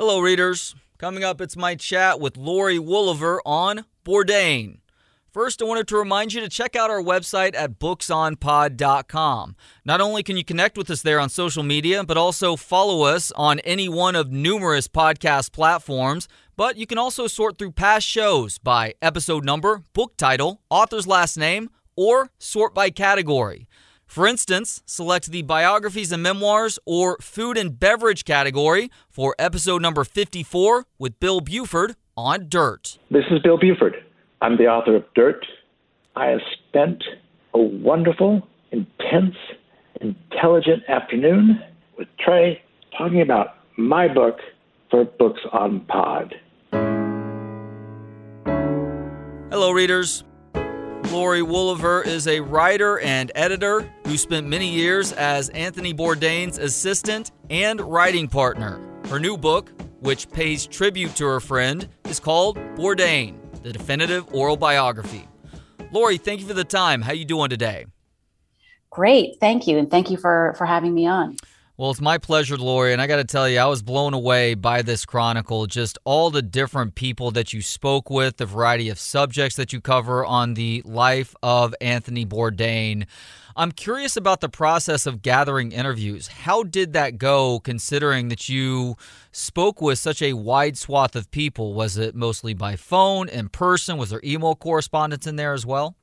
Hello, readers. Coming up, it's my chat with Lori Woolever on Bourdain. First, I wanted to remind you to check out our website at booksonpod.com. Not only can you connect with us there on social media, but also follow us on any one of numerous podcast platforms. But you can also sort through past shows by episode number, book title, author's last name, or sort by category. For instance, select the biographies and memoirs or food and beverage category for episode number 54 with Bill Buford on Dirt. This is Bill Buford. I'm the author of Dirt. I have spent a wonderful, intense, intelligent afternoon with Trey talking about my book for Books on Pod. Hello, readers. Lori Woolever is a writer and editor who spent many years as Anthony Bourdain's assistant and writing partner. Her new book, which pays tribute to her friend, is called Bourdain the definitive oral biography. Lori, thank you for the time. How are you doing today? Great, thank you, and thank you for for having me on. Well, it's my pleasure, Lori, and I got to tell you, I was blown away by this chronicle. Just all the different people that you spoke with, the variety of subjects that you cover on the life of Anthony Bourdain. I'm curious about the process of gathering interviews. How did that go, considering that you spoke with such a wide swath of people? Was it mostly by phone, in person? Was there email correspondence in there as well?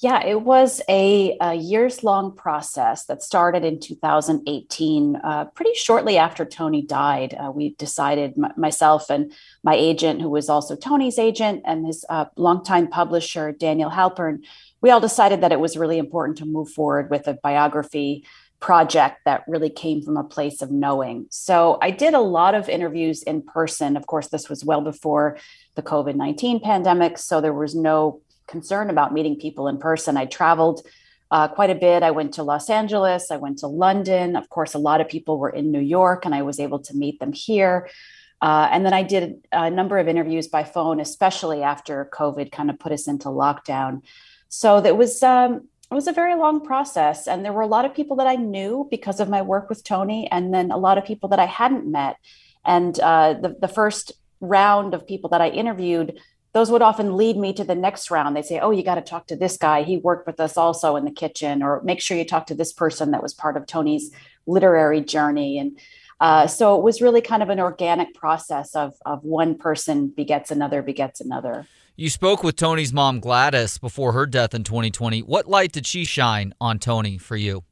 Yeah, it was a, a years long process that started in 2018, uh, pretty shortly after Tony died. Uh, we decided, m- myself and my agent, who was also Tony's agent, and his uh, longtime publisher, Daniel Halpern, we all decided that it was really important to move forward with a biography project that really came from a place of knowing. So I did a lot of interviews in person. Of course, this was well before the COVID 19 pandemic. So there was no concern about meeting people in person. I traveled uh, quite a bit. I went to Los Angeles, I went to London. Of course, a lot of people were in New York, and I was able to meet them here. Uh, and then I did a number of interviews by phone, especially after COVID kind of put us into lockdown. So that was um, it was a very long process, and there were a lot of people that I knew because of my work with Tony, and then a lot of people that I hadn't met. And uh, the the first round of people that I interviewed, those would often lead me to the next round. They say, "Oh, you got to talk to this guy. He worked with us also in the kitchen," or make sure you talk to this person that was part of Tony's literary journey. And uh, so it was really kind of an organic process of of one person begets another begets another. You spoke with Tony's mom, Gladys, before her death in 2020. What light did she shine on Tony for you?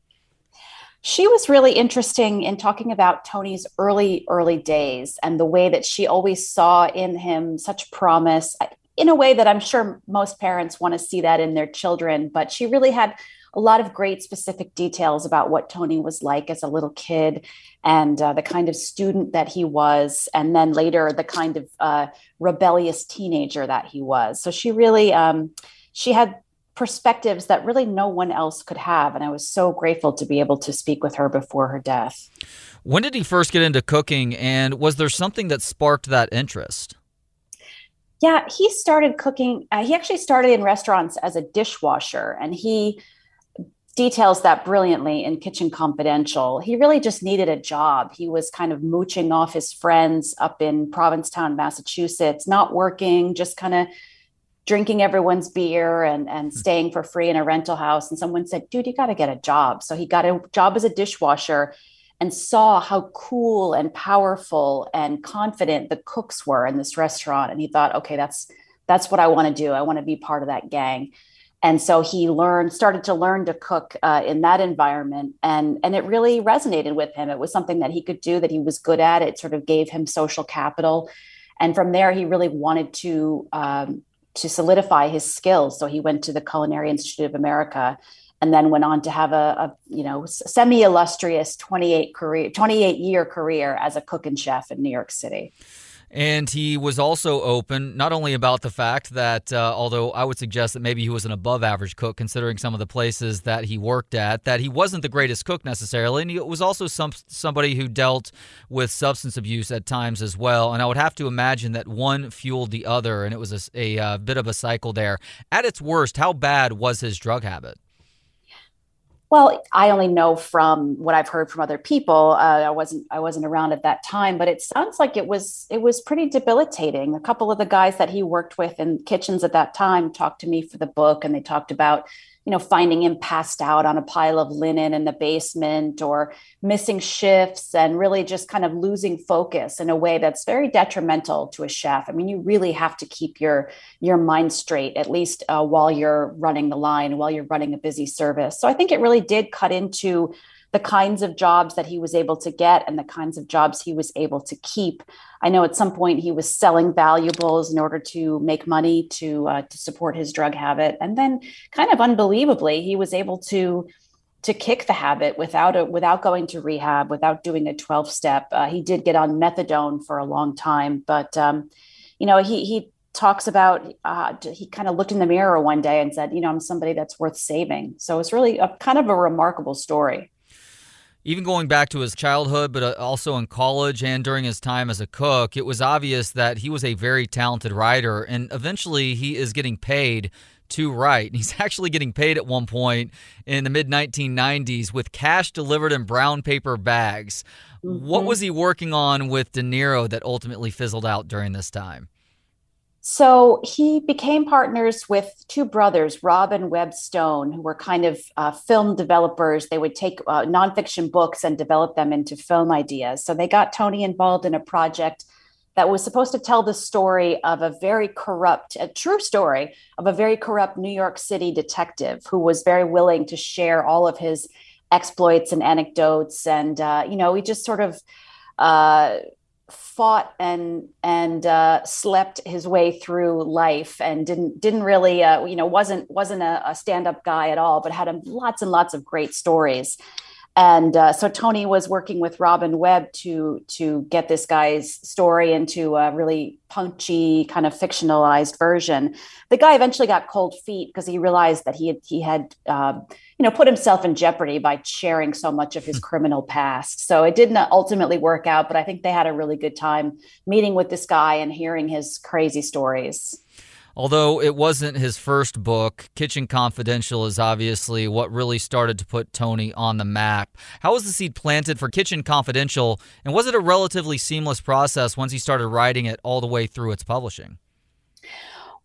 She was really interesting in talking about Tony's early, early days and the way that she always saw in him such promise in a way that I'm sure most parents want to see that in their children. But she really had a lot of great specific details about what Tony was like as a little kid and uh, the kind of student that he was, and then later the kind of uh, rebellious teenager that he was. So she really, um, she had perspectives that really no one else could have. And I was so grateful to be able to speak with her before her death. When did he first get into cooking, and was there something that sparked that interest? Yeah, he started cooking. Uh, he actually started in restaurants as a dishwasher, and he details that brilliantly in Kitchen Confidential. He really just needed a job. He was kind of mooching off his friends up in Provincetown, Massachusetts, not working, just kind of drinking everyone's beer and, and hmm. staying for free in a rental house. And someone said, dude, you got to get a job. So he got a job as a dishwasher and saw how cool and powerful and confident the cooks were in this restaurant. And he thought, okay, that's that's what I want to do. I want to be part of that gang and so he learned started to learn to cook uh, in that environment and and it really resonated with him it was something that he could do that he was good at it sort of gave him social capital and from there he really wanted to um, to solidify his skills. So he went to the culinary institute of america and then went on to have a, a you know semi illustrious 28 career 28 year career as a cook and chef in new york city and he was also open not only about the fact that, uh, although I would suggest that maybe he was an above average cook considering some of the places that he worked at, that he wasn't the greatest cook necessarily. And he was also some somebody who dealt with substance abuse at times as well. And I would have to imagine that one fueled the other, and it was a, a, a uh, bit of a cycle there. At its worst, how bad was his drug habit? Well, I only know from what I've heard from other people. Uh, I wasn't I wasn't around at that time, but it sounds like it was it was pretty debilitating. A couple of the guys that he worked with in kitchens at that time talked to me for the book, and they talked about you know, finding him passed out on a pile of linen in the basement or missing shifts and really just kind of losing focus in a way that's very detrimental to a chef. I mean, you really have to keep your your mind straight at least uh, while you're running the line, while you're running a busy service. So I think it really did cut into the kinds of jobs that he was able to get and the kinds of jobs he was able to keep. I know at some point he was selling valuables in order to make money to uh, to support his drug habit, and then kind of unbelievably, he was able to to kick the habit without a, without going to rehab, without doing a twelve step. Uh, he did get on methadone for a long time, but um, you know he he talks about uh, he kind of looked in the mirror one day and said, you know, I'm somebody that's worth saving. So it's really a kind of a remarkable story even going back to his childhood, but uh, also in college and during his time as a cook, it was obvious that he was a very talented writer. And eventually he is getting paid to write. He's actually getting paid at one point in the mid 1990s with cash delivered in brown paper bags. Mm-hmm. What was he working on with De Niro that ultimately fizzled out during this time? So he became partners with two brothers, Rob and Webb Stone, who were kind of uh, film developers. They would take uh, nonfiction books and develop them into film ideas. So they got Tony involved in a project that was supposed to tell the story of a very corrupt, a true story of a very corrupt New York City detective who was very willing to share all of his exploits and anecdotes. And, uh, you know, he just sort of, uh, fought and and uh, slept his way through life and didn't didn't really uh, you know wasn't wasn't a, a stand up guy at all, but had a, lots and lots of great stories. And uh, so Tony was working with Robin Webb to to get this guy's story into a really punchy kind of fictionalized version. The guy eventually got cold feet because he realized that he had he had uh, you know put himself in jeopardy by sharing so much of his hmm. criminal past. So it didn't ultimately work out, but I think they had a really good time meeting with this guy and hearing his crazy stories. Although it wasn't his first book, Kitchen Confidential is obviously what really started to put Tony on the map. How was the seed planted for Kitchen Confidential, and was it a relatively seamless process once he started writing it all the way through its publishing?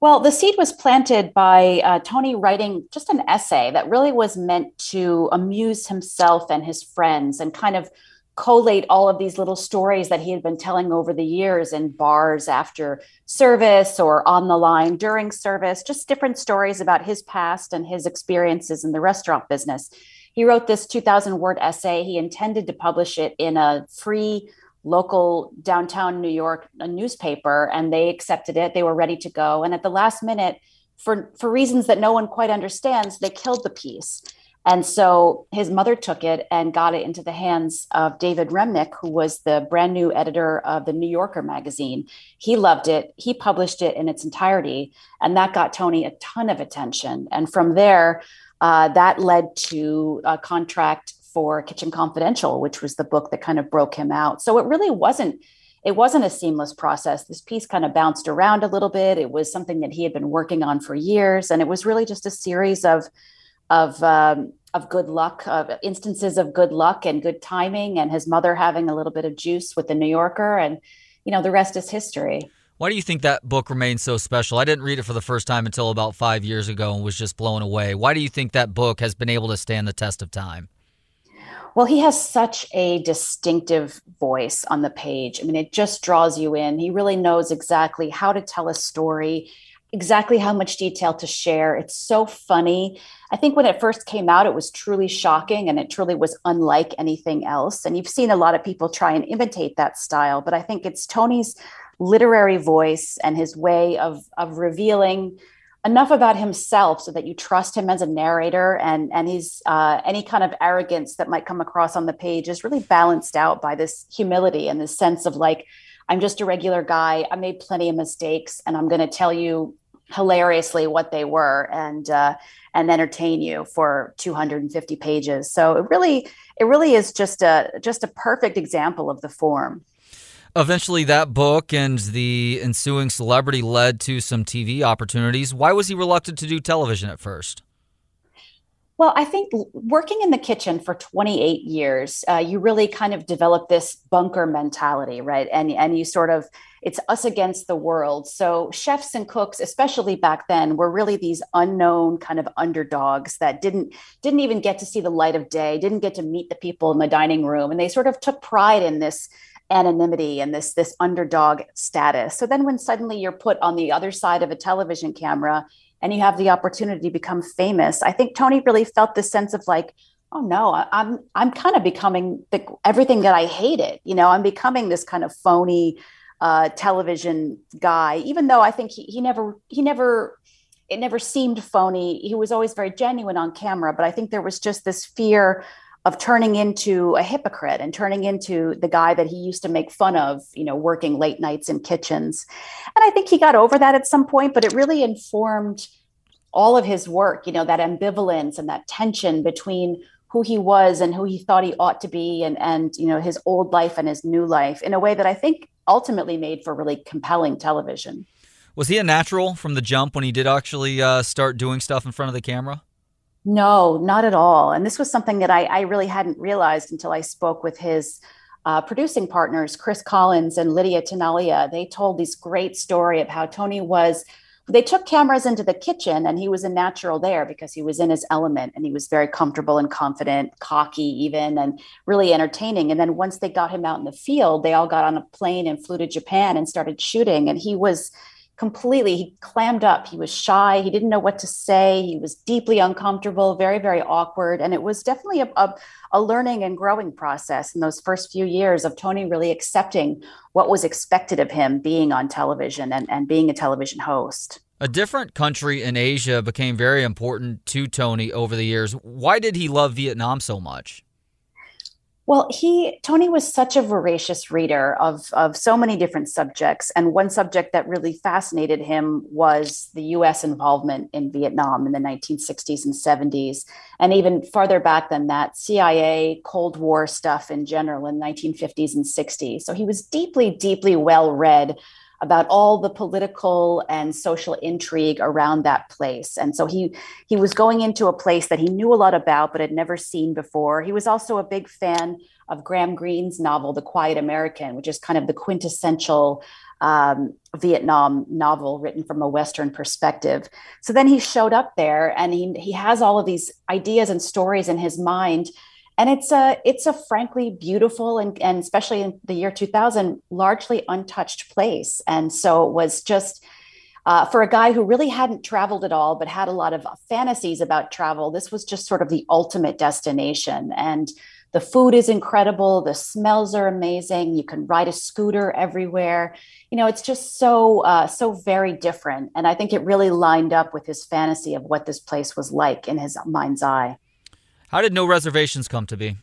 Well, the seed was planted by uh, Tony writing just an essay that really was meant to amuse himself and his friends and kind of collate all of these little stories that he had been telling over the years in bars after service or on the line during service, just different stories about his past and his experiences in the restaurant business. He wrote this 2000 word essay. He intended to publish it in a free local downtown New York uh, newspaper, and they accepted it. They were ready to go. And at the last minute, for, for reasons that no one quite understands, they killed the piece. And so his mother took it and got it into the hands of David Remnick, who was the brand new editor of the New Yorker magazine. He loved it. He published it in its entirety, and that got Tony a ton of attention. And from there, uh, that led to a contract for Kitchen Confidential, which was the book that kind of broke him out. So it really wasn't it wasn't a seamless process. This piece kind of bounced around a little bit. It was something that he had been working on for years, and it was really just a series of of um, of good luck, of instances of good luck and good timing, and his mother having a little bit of juice with the New Yorker, and you know the rest is history. Why do you think that book remains so special? I didn't read it for the first time until about five years ago and was just blown away. Why do you think that book has been able to stand the test of time? Well, he has such a distinctive voice on the page. I mean, it just draws you in. He really knows exactly how to tell a story exactly how much detail to share. It's so funny. I think when it first came out, it was truly shocking and it truly was unlike anything else. And you've seen a lot of people try and imitate that style, but I think it's Tony's literary voice and his way of, of revealing enough about himself so that you trust him as a narrator and and he's uh, any kind of arrogance that might come across on the page is really balanced out by this humility and this sense of like i'm just a regular guy i made plenty of mistakes and i'm going to tell you hilariously what they were and uh, and entertain you for 250 pages. So it really it really is just a just a perfect example of the form. Eventually, that book and the ensuing celebrity led to some TV opportunities. Why was he reluctant to do television at first? Well, I think working in the kitchen for 28 years, uh, you really kind of develop this bunker mentality, right? And and you sort of it's us against the world. So chefs and cooks, especially back then, were really these unknown kind of underdogs that didn't didn't even get to see the light of day, didn't get to meet the people in the dining room, and they sort of took pride in this anonymity and this this underdog status. So then when suddenly you're put on the other side of a television camera and you have the opportunity to become famous. I think Tony really felt this sense of like, oh no, I'm I'm kind of becoming the, everything that I hated. You know, I'm becoming this kind of phony uh, television guy, even though I think he, he never he never it never seemed phony. He was always very genuine on camera, but I think there was just this fear of turning into a hypocrite and turning into the guy that he used to make fun of, you know, working late nights in kitchens. And I think he got over that at some point, but it really informed all of his work, you know, that ambivalence and that tension between who he was and who he thought he ought to be and and you know his old life and his new life in a way that I think ultimately made for really compelling television. Was he a natural from the jump when he did actually uh, start doing stuff in front of the camera? No, not at all. And this was something that I, I really hadn't realized until I spoke with his uh, producing partners, Chris Collins and Lydia Tenaglia. They told this great story of how Tony was. They took cameras into the kitchen and he was a natural there because he was in his element and he was very comfortable and confident, cocky even, and really entertaining. And then once they got him out in the field, they all got on a plane and flew to Japan and started shooting. And he was completely he clammed up. He was shy. He didn't know what to say. He was deeply uncomfortable very very awkward. And it was definitely a, a, a, learning and growing process in those first few years of tony really accepting what was expected of him being on television and, and being a television host. A different country in asia became very important to tony over the years. Why did he love vietnam so much well, he Tony was such a voracious reader of of so many different subjects, and one subject that really fascinated him was the U.S. involvement in Vietnam in the 1960s and 70s, and even farther back than that, CIA, Cold War stuff in general in 1950s and 60s. So he was deeply, deeply well read about all the political and social intrigue around that place. And so he he was going into a place that he knew a lot about but had never seen before. He was also a big fan of Graham Greene's novel The Quiet American, which is kind of the quintessential um, Vietnam novel written from a Western perspective. So then he showed up there and he, he has all of these ideas and stories in his mind and it's a it's a frankly beautiful and, and especially in the year 2000 largely untouched place. And so it was just uh, for a guy who really hadn't traveled at all but had a lot of fantasies about travel this was just sort of the ultimate destination. And the food is incredible. The smells are amazing. You can ride a scooter everywhere. You know it's just so uh, so very different. And i think it really lined up with his fantasy of what this place was like in his mind's eye how did No Reservations come to be?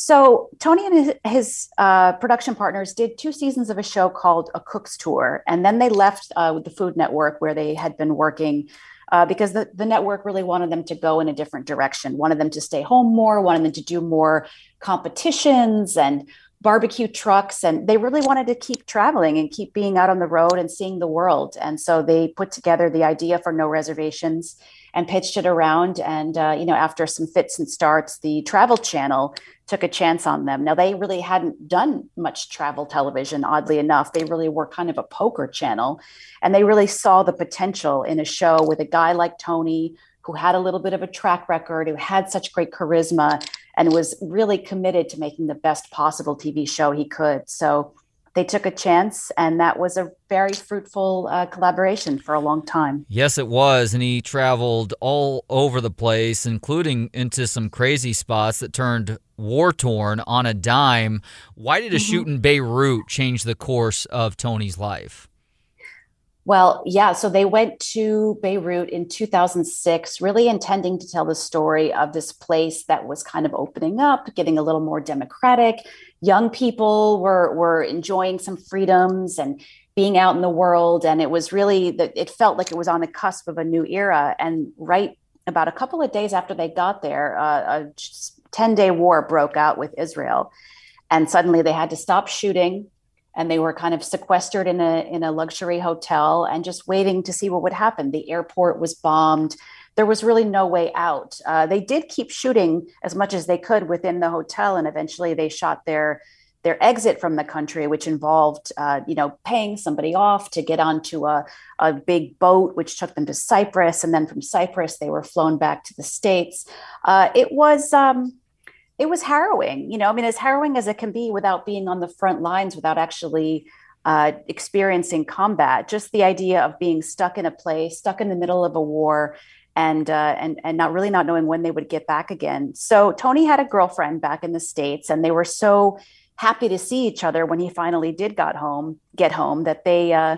So Tony and his, his uh, production partners did two seasons of a show called A Cook's Tour, and then they left uh, with the Food Network where they had been working uh, because the, the network really wanted them to go in a different direction, wanted them to stay home more, wanted them to do more competitions and barbecue trucks, and they really wanted to keep traveling and keep being out on the road and seeing the world. And so they put together the idea for No Reservations and pitched it around. And, uh, you know, after some fits and starts, the Travel Channel took a chance on them. Now, they really hadn't done much travel television, oddly enough. They really were kind of a poker channel. And they really saw the potential in a show with a guy like Tony, who had a little bit of a track record, who had such great charisma, and was really committed to making the best possible TV show he could. So, they took a chance, and that was a very fruitful uh, collaboration for a long time. Yes, it was. And he traveled all over the place, including into some crazy spots that turned war torn on a dime. Why did a mm-hmm. shoot in Beirut change the course of Tony's life? Well, yeah. So they went to Beirut in 2006, really intending to tell the story of this place that was kind of opening up, getting a little more democratic. Young people were were enjoying some freedoms and being out in the world, and it was really that it felt like it was on the cusp of a new era. And right about a couple of days after they got there, uh, a 10 day war broke out with Israel, and suddenly they had to stop shooting and they were kind of sequestered in a in a luxury hotel and just waiting to see what would happen. The airport was bombed. There was really no way out. Uh, they did keep shooting as much as they could within the hotel, and eventually they shot their their exit from the country, which involved, uh, you know, paying somebody off to get onto a, a big boat, which took them to Cyprus, and then from Cyprus they were flown back to the states. Uh, it was um, it was harrowing. You know, I mean, as harrowing as it can be without being on the front lines, without actually uh, experiencing combat. Just the idea of being stuck in a place, stuck in the middle of a war, and uh, and and not really not knowing when they would get back again. So Tony had a girlfriend back in the states, and they were so happy to see each other when he finally did got home, get home, that they uh,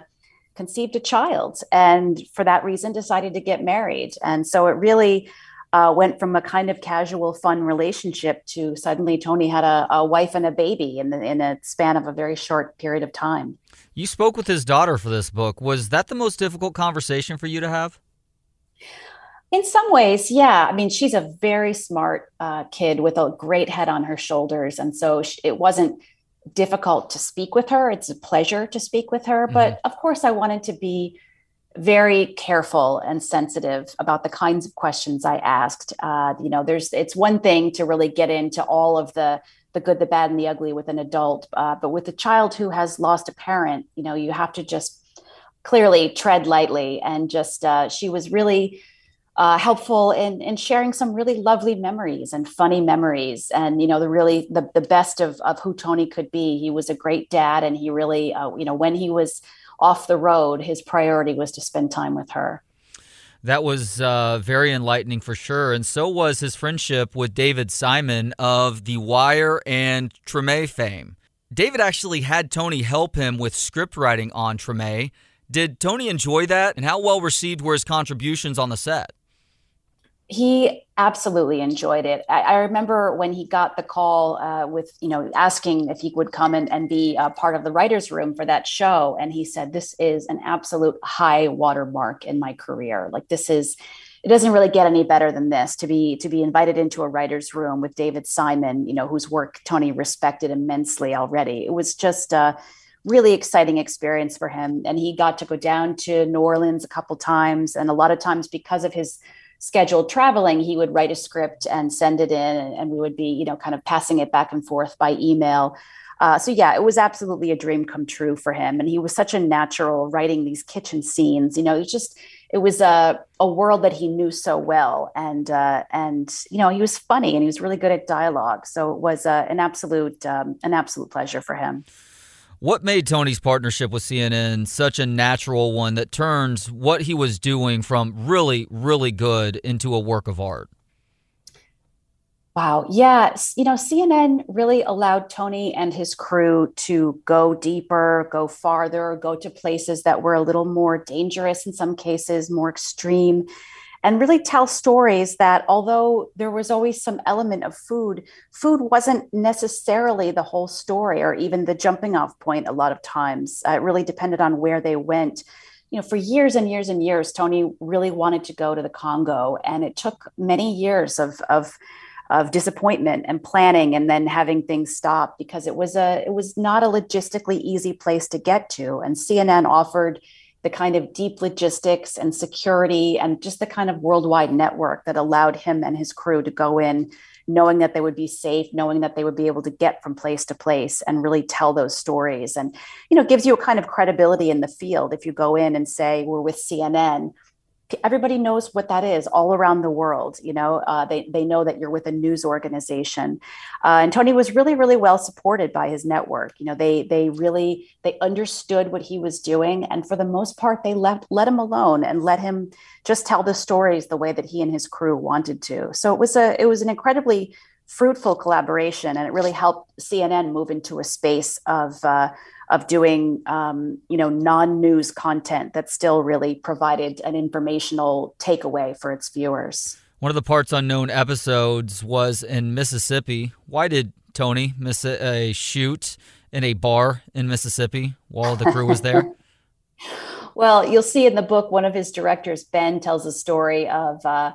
conceived a child, and for that reason decided to get married. And so it really uh, went from a kind of casual, fun relationship to suddenly Tony had a, a wife and a baby in the, in a span of a very short period of time. You spoke with his daughter for this book. Was that the most difficult conversation for you to have? In some ways, yeah. I mean, she's a very smart uh, kid with a great head on her shoulders. And so she, it wasn't difficult to speak with her. It's a pleasure to speak with her. Mm-hmm. But of course, I wanted to be very careful and sensitive about the kinds of questions I asked. Uh, you know, there's it's one thing to really get into all of the the good, the bad, and the ugly with an adult, uh, but with a child who has lost a parent, you know, you have to just clearly tread lightly. And just uh, she was really. Uh, helpful in, in sharing some really lovely memories and funny memories and you know the really the, the best of, of who tony could be he was a great dad and he really uh, you know when he was off the road, his priority was to spend time with her. That was uh, very enlightening for sure. And so was his friendship with David Simon of The Wire and Treme fame. David actually had Tony help him with script writing on Treme. Did Tony enjoy that? And how well received were his contributions on the set? He absolutely enjoyed it. I, I, remember when he got the call uh, with, you know, asking if he would come and, and be a part of the writer's room for that show. And he said, This is an absolute high watermark in my career. Like, this is, it doesn't really get any better than this to be to be invited into a writer's room with David Simon, you know, whose work Tony respected immensely already. It was just a really exciting experience for him. And he got to go down to New Orleans a couple times. And a lot of times because of his scheduled traveling, he would write a script and send it in, and, and we would be, you know, kind of passing it back and forth by email. Uh, so yeah, it was absolutely a dream come true for him, and he was such a natural writing these kitchen scenes. You know, it just it was a a world that he knew so well, and uh, and you know he was funny and he was really good at dialogue. So it was uh, an absolute um, an absolute pleasure for him. What made Tony's partnership with CNN such a natural one that turns what he was doing from really, really good into a work of art? Wow. Yeah. You know, CNN really allowed Tony and his crew to go deeper, go farther, go to places that were a little more dangerous in some cases, more extreme and really tell stories that although there was always some element of food, food wasn't necessarily the whole story or even the jumping off point a lot of times. Uh, it really depended on where they went. You know, for years and years and years, Tony really wanted to go to the Congo, and it took many years of, of of disappointment and planning and then having things stop because it was a it was not a logistically easy place to get to and CNN offered the kind of deep logistics and security and just the kind of worldwide network that allowed him and his crew to go in knowing that they would be safe knowing that they would be able to get from place to place and really tell those stories. And you know gives you a kind of credibility in the field if you go in and say we're with cnn everybody knows what that is all around the world you know uh, they, they know that you're with a news organization. Uh, and tony was really really well supported by his network. You know they they really they understood what he was doing and for the most part they left let him alone and let him just tell the stories the way that he and his crew wanted to. So it was a it was an incredibly fruitful collaboration and it really helped cnn move into a space of uh, of doing um, you know non-news content that still really provided an informational takeaway for its viewers. One of the parts unknown episodes was in Mississippi. Why did Tony miss a shoot in a bar in Mississippi while the crew was there? well, you'll see in the book one of his directors, Ben, tells a story of. Uh,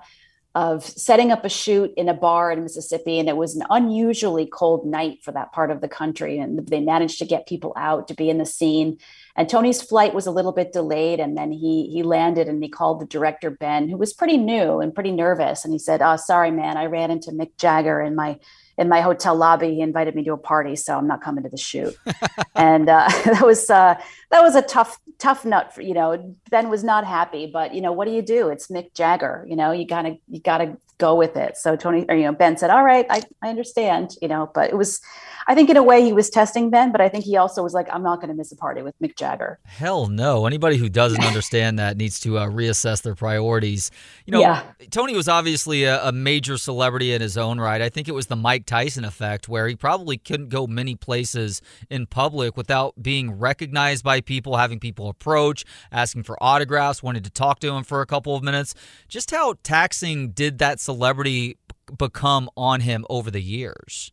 of setting up a shoot in a bar in Mississippi, and it was an unusually cold night for that part of the country, and they managed to get people out to be in the scene. And Tony's flight was a little bit delayed, and then he he landed and he called the director Ben, who was pretty new and pretty nervous, and he said, "Oh, sorry, man, I ran into Mick Jagger in my in my hotel lobby. He invited me to a party, so I'm not coming to the shoot." and uh, that was uh, that was a tough tough nut for you know. Ben was not happy, but you know what do you do? It's Mick Jagger. You know you gotta you gotta go with it. So Tony, or, you know, Ben said, all right, I, I understand, you know, but it was, I think in a way he was testing Ben, but I think he also was like, I'm not going to miss a party with Mick Jagger. Hell no. Anybody who doesn't understand that needs to uh, reassess their priorities. You know, yeah. Tony was obviously a, a major celebrity in his own right. I think it was the Mike Tyson effect where he probably couldn't go many places in public without being recognized by people, having people approach, asking for autographs, wanting to talk to him for a couple of minutes. Just how taxing did that celebrity become on him over the years?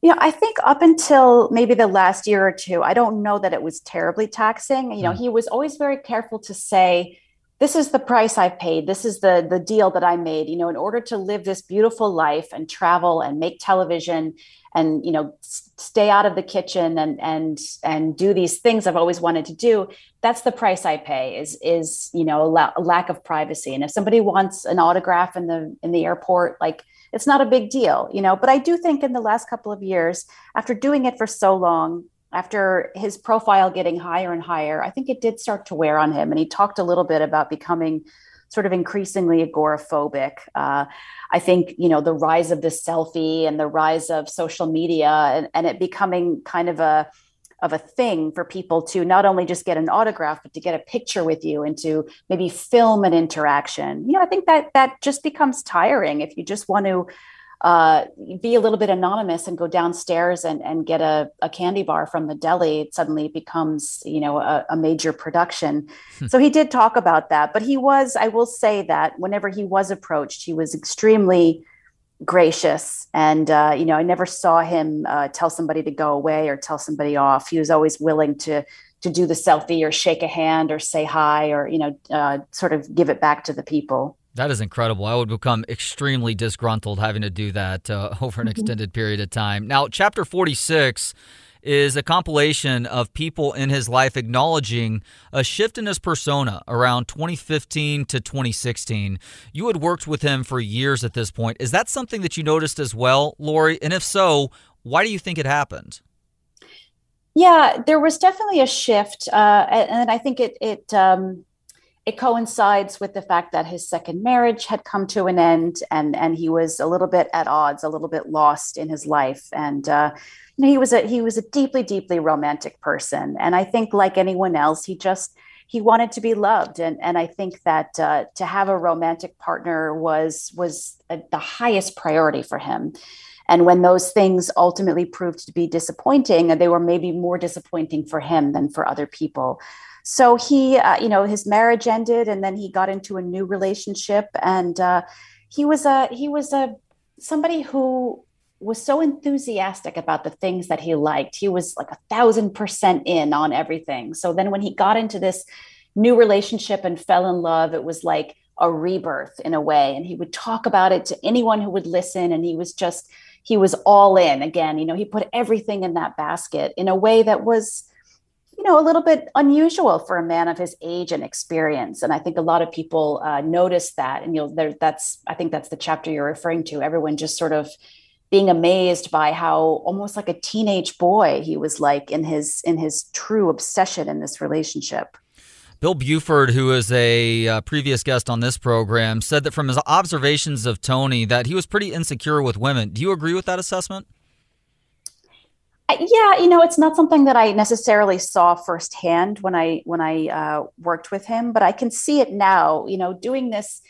Yeah, I think up until maybe the last year or two, I don't know that it was terribly taxing. You know, mm. he was always very careful to say, this is the price I've paid. This is the the deal that I made. You know, in order to live this beautiful life and travel and make television and you know stay out of the kitchen and and and do these things I've always wanted to do. That's the price I pay. Is is you know a, la- a lack of privacy. And if somebody wants an autograph in the in the airport, like it's not a big deal, you know. But I do think in the last couple of years, after doing it for so long, after his profile getting higher and higher, I think it did start to wear on him. And he talked a little bit about becoming sort of increasingly agoraphobic. Uh, I think, you know, the rise of the selfie and the rise of social media and, and it becoming kind of a, of a thing for people to not only just get an autograph but to get a picture with you and to maybe film an interaction you know i think that that just becomes tiring if you just want to uh, be a little bit anonymous and go downstairs and, and get a, a candy bar from the deli, it suddenly becomes, you know, a, a major production. Hmm. so he did talk about that, but he was, I will say that whenever he was approached, he was extremely gracious. And, uh, you know, I never saw him uh, tell somebody to go away or tell somebody off. He was always willing to, to do the selfie or shake a hand or say hi or, you know, uh, sort of give it back to the people. That is incredible. I would become extremely disgruntled having to do that uh, over an mm-hmm. extended period of time. Now, chapter 46 is a compilation of people in his life acknowledging a shift in his persona around 2015 to 2016. You had worked with him for years at this point. Is that something that you noticed as well, Lori? And if so, why do you think it happened? Yeah, there was definitely a shift, uh, and I think it it um, it coincides with the fact that his second marriage had come to an end and and he was a little bit at odds a little bit lost in his life. And uh, you know, he was a he was a deeply deeply romantic person. And i think like anyone else he just he wanted to be loved. And and i think that uh, to have a romantic partner was was a, the highest priority for him. And when those things ultimately proved to be disappointing they were maybe more disappointing for him than for other people so he uh, you know his marriage ended and then he got into a new relationship and uh, he was a he was a somebody who was so enthusiastic about the things that he liked. He was like a thousand percent in on everything. So then when he got into this new relationship and fell in love it was like a rebirth in a way. And he would talk about it to anyone who would listen and he was just he was all in again. You know he put everything in that basket in a way that was you know, a little bit unusual for a man of his age and experience. And I think a lot of people uh, notice that. And you'll there. That's I think that's the chapter you're referring to. Everyone just sort of being amazed by how almost like a teenage boy he was like in his in his true obsession in this relationship. Bill Buford, who is a uh, previous guest on this program, said that from his observations of Tony that he was pretty insecure with women. Do you agree with that assessment? Yeah you know it's not something that i necessarily saw firsthand when i when i uh, worked with him but i can see it now you know doing this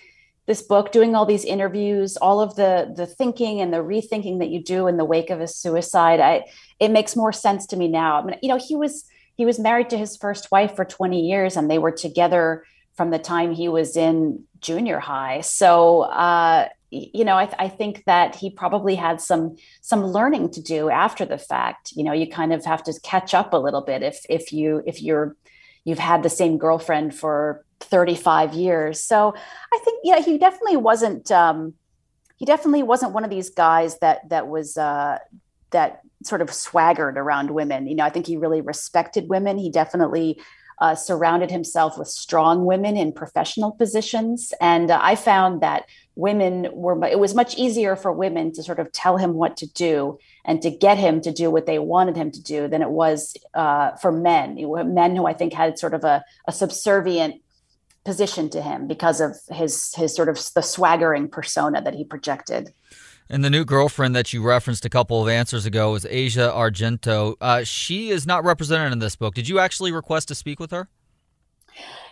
this book doing all these interviews all of the the thinking and the rethinking that you do in the wake of his suicide i it makes more sense to me now. I mean you know he was he was married to his first wife for 20 years and they were together from the time he was in junior high. So uh, you know I, th- I, think that he probably had some some learning to do after the fact you know you kind of have to catch up a little bit if if you if you're you've had the same girlfriend for 35 years. So I think, yeah, he definitely wasn't. Um, he definitely wasn't one of these guys that that was uh, that sort of swaggered around women. You know, I think he really respected women. He definitely uh, surrounded himself with strong women in professional positions, and uh, I found that women were. It was much easier for women to sort of tell him what to do and to get him to do what they wanted him to do than it was uh, for men. Men who I think had sort of a, a subservient position to him because of his his sort of the swaggering persona that he projected. And the new girlfriend that you referenced a couple of answers ago is Asia Argento. Uh, she is not represented in this book. Did you actually request to speak with her?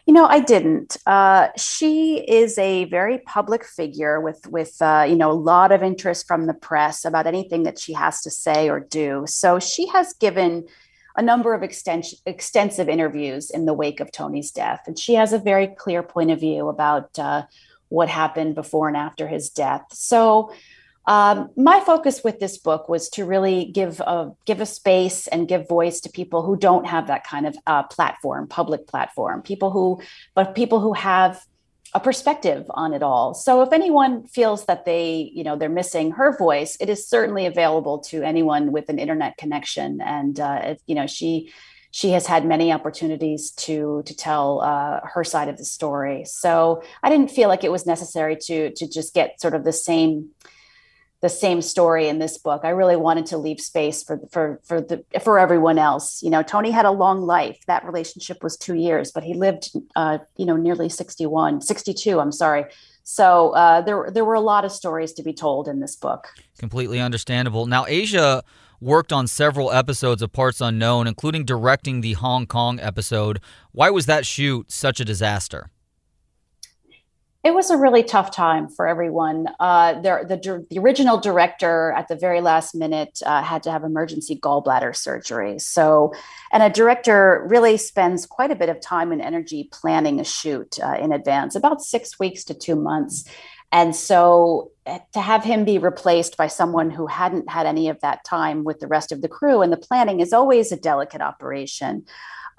You know, I didn't. Uh, she is a very public figure with with uh, you know a lot of interest from the press about anything that she has to say or do. So she has given a number of extension, extensive interviews in the wake of Tony's death, and she has a very clear point of view about uh, what happened before and after his death. So. Um, my focus with this book was to really give a give a space and give voice to people who don't have that kind of uh, platform, public platform. People who, but people who have a perspective on it all. So if anyone feels that they, you know, they're missing her voice, it is certainly available to anyone with an internet connection. And uh, you know, she she has had many opportunities to to tell uh, her side of the story. So I didn't feel like it was necessary to to just get sort of the same the same story in this book. I really wanted to leave space for for for the for everyone else. You know, Tony had a long life. That relationship was two years, but he lived, uh, you know, nearly 61, 62. I'm sorry. So uh, there there were a lot of stories to be told in this book. Completely understandable. Now, Asia worked on several episodes of Parts Unknown, including directing the Hong Kong episode. Why was that shoot such a disaster? It was a really tough time for everyone. Uh, the, the, the, original director at the very last minute uh, had to have emergency gallbladder surgery. So, and a director really spends quite a bit of time and energy planning a shoot uh, in advance, about six weeks to two months. And so eh, to have him be replaced by someone who hadn't had any of that time with the rest of the crew and the planning is always a delicate operation.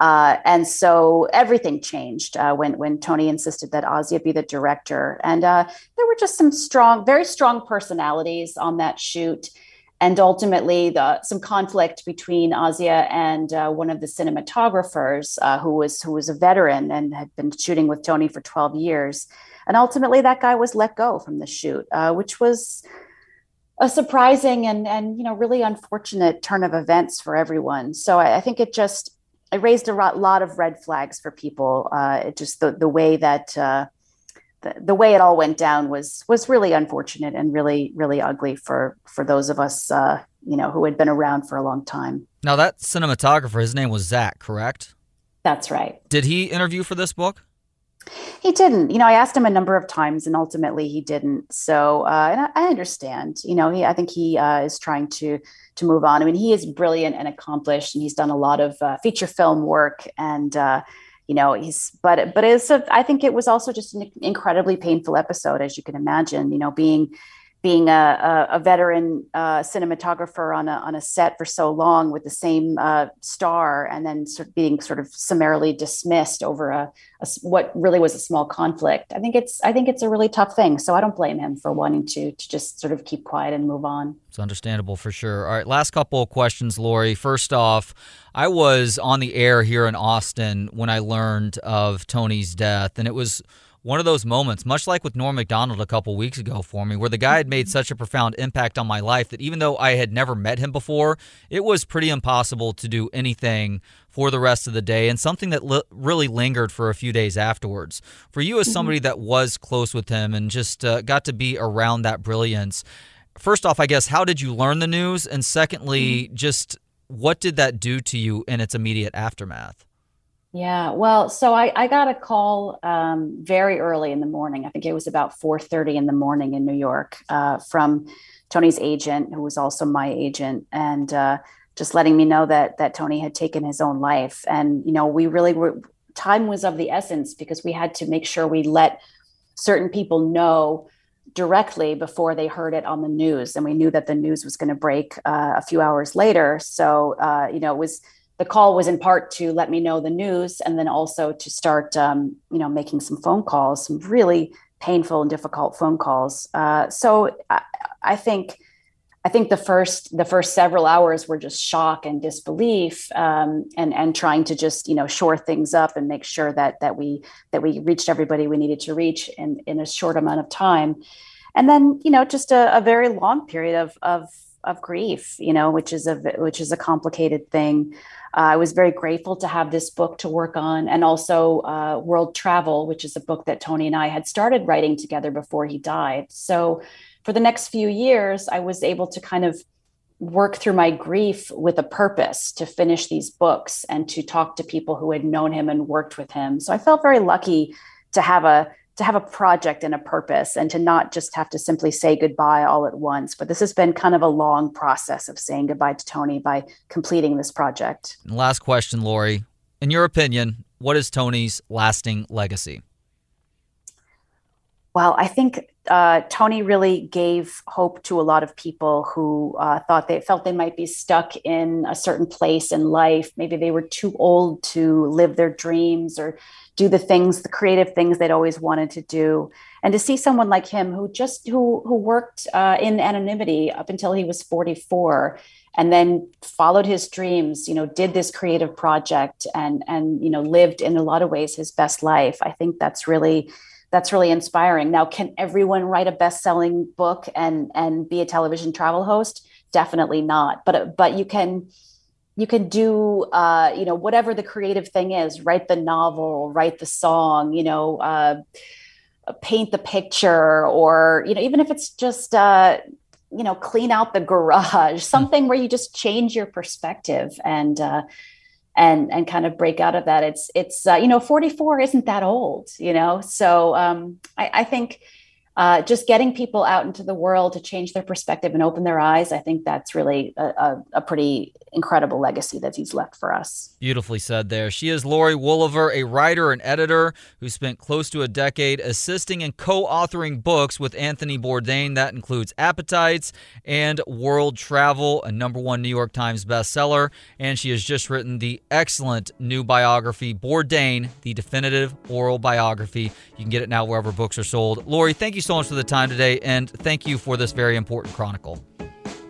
Uh, and so everything changed uh, when when Tony insisted that Asia be the director. And uh, there were just some strong, very strong personalities on that shoot. And ultimately, the, some conflict between Asia and uh, one of the cinematographers, uh, who was who was a veteran and had been shooting with Tony for 12 years. And ultimately, that guy was let go from the shoot, uh, which was a surprising and and you know really unfortunate turn of events for everyone. So I, I think it just it raised a lot of red flags for people. Uh, it just the the way that uh, the, the way it all went down was was really unfortunate and really really ugly for for those of us uh, you know who had been around for a long time. Now that cinematographer, his name was Zach, correct? That's right. Did he interview for this book? He didn't. You know, I asked him a number of times, and ultimately he didn't. So, uh, and I, I, understand. You know, he, I think he uh, is trying to to move on. I mean, he is brilliant and accomplished, and he's done a lot of uh, feature film work. And uh, you know, he's but but it's a, I think it was also just an incredibly painful episode, as you can imagine. You know, being being a, a, veteran uh, cinematographer on a, on a set for so long with the same uh, star and then sort of being sort of summarily dismissed over a, a, what really was a small conflict. I think it's I think it's a really tough thing. So I don't blame him for wanting to to just sort of keep quiet and move on. It's understandable for sure. All right, last couple of questions, Lori. First off, I was on the air here in Austin when I learned of Tony's death, and it was one of those moments, much like with Norm Macdonald a couple weeks ago for me, where the guy had made such a profound impact on my life that even though I had never met him before, it was pretty impossible to do anything for the rest of the day and something that li- really lingered for a few days afterwards. For you, as mm-hmm. somebody that was close with him and just uh, got to be around that brilliance, first off, I guess, how did you learn the news? And secondly, mm-hmm. just what did that do to you in its immediate aftermath? Yeah, well, so I, I got a call um, very early in the morning. I think it was about 4:30 in the morning in New York uh, from Tony's agent, who was also my agent, and uh, just letting me know that that Tony had taken his own life. And you know, we really were time was of the essence because we had to make sure we let certain people know directly before they heard it on the news, and we knew that the news was going to break uh, a few hours later. So uh, you know, it was the call was in part to let me know the news and then also to start um, you know making some phone calls some really painful and difficult phone calls uh, so I, I, think i think the first the first several hours were just shock and disbelief um, and and trying to just you know shore things up and make sure that that we that we reached everybody we needed to reach in in a short amount of time and then you know just a, a very long period of of of grief you know which is a which is a complicated thing uh, I was very grateful to have this book to work on, and also uh, World Travel, which is a book that Tony and I had started writing together before he died. So, for the next few years, I was able to kind of work through my grief with a purpose to finish these books and to talk to people who had known him and worked with him. So, I felt very lucky to have a to have a project and a purpose and to not just have to simply say goodbye all at once. But this has been kind of a long process of saying goodbye to Tony by completing this project. And Last question, Laurie. In your opinion, what is Tony's lasting legacy? Well, I think uh, Tony really gave hope to a lot of people who uh, thought they felt they might be stuck in a certain place in life. Maybe they were too old to live their dreams or do the things, the creative things they'd always wanted to do. And to see someone like him who just who who worked uh, in anonymity up until he was 44 and then followed his dreams you know did this creative project and and you know lived in a lot of ways his best life i think that's really that's really inspiring. Now can everyone write a best-selling book and and be a television travel host? Definitely not but but you can you can do uh, you know whatever the creative thing is write the novel write the song you know uh, paint the picture or you know even if it's just uh, you know clean out the garage something where you just change your perspective and uh, and and kind of break out of that. It's it's uh, you know 44 isn't that old you know? So um, I, I think uh, just getting people out into the world to change their perspective and open their eyes, I think that's really a, a, a, pretty incredible legacy that he's left for us. Beautifully said there. She is Laurie Woolever, a writer and editor who spent close to a decade assisting and co authoring books with Anthony Bourdain. That includes Appetites and World Travel, a number one New York Times bestseller. And she has just written the excellent new biography, Bourdain, the definitive oral biography. You can get it now wherever books are sold. Laurie, thank you so much for the time today, and thank you for this very important chronicle.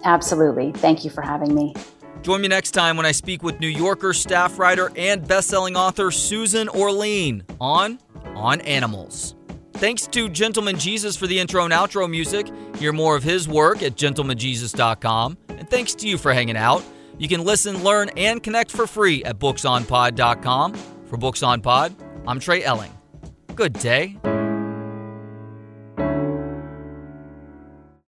Absolutely. Thank you for having me. Join me next time when I speak with New Yorker staff writer and best-selling author Susan Orlean on On Animals. Thanks to Gentleman Jesus for the intro and outro music. Hear more of his work at gentlemanjesus.com. And thanks to you for hanging out. You can listen, learn, and connect for free at booksonpod.com. For Books on Pod, I'm Trey Elling. Good day.